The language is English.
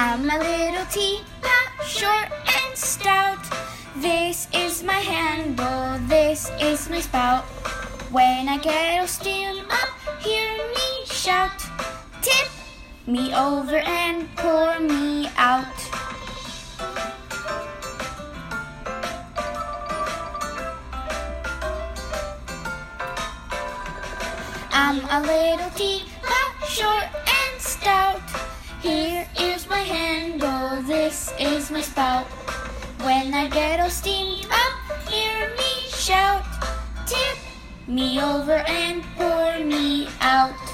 I'm a little teapot, short and stout. This is my handle, this is my spout. When I get all steam up, hear me shout. Tip me over and pour me out. I'm a little teapot, short this is my spout. When I get all steamed up, hear me shout. Tip me over and pour me out.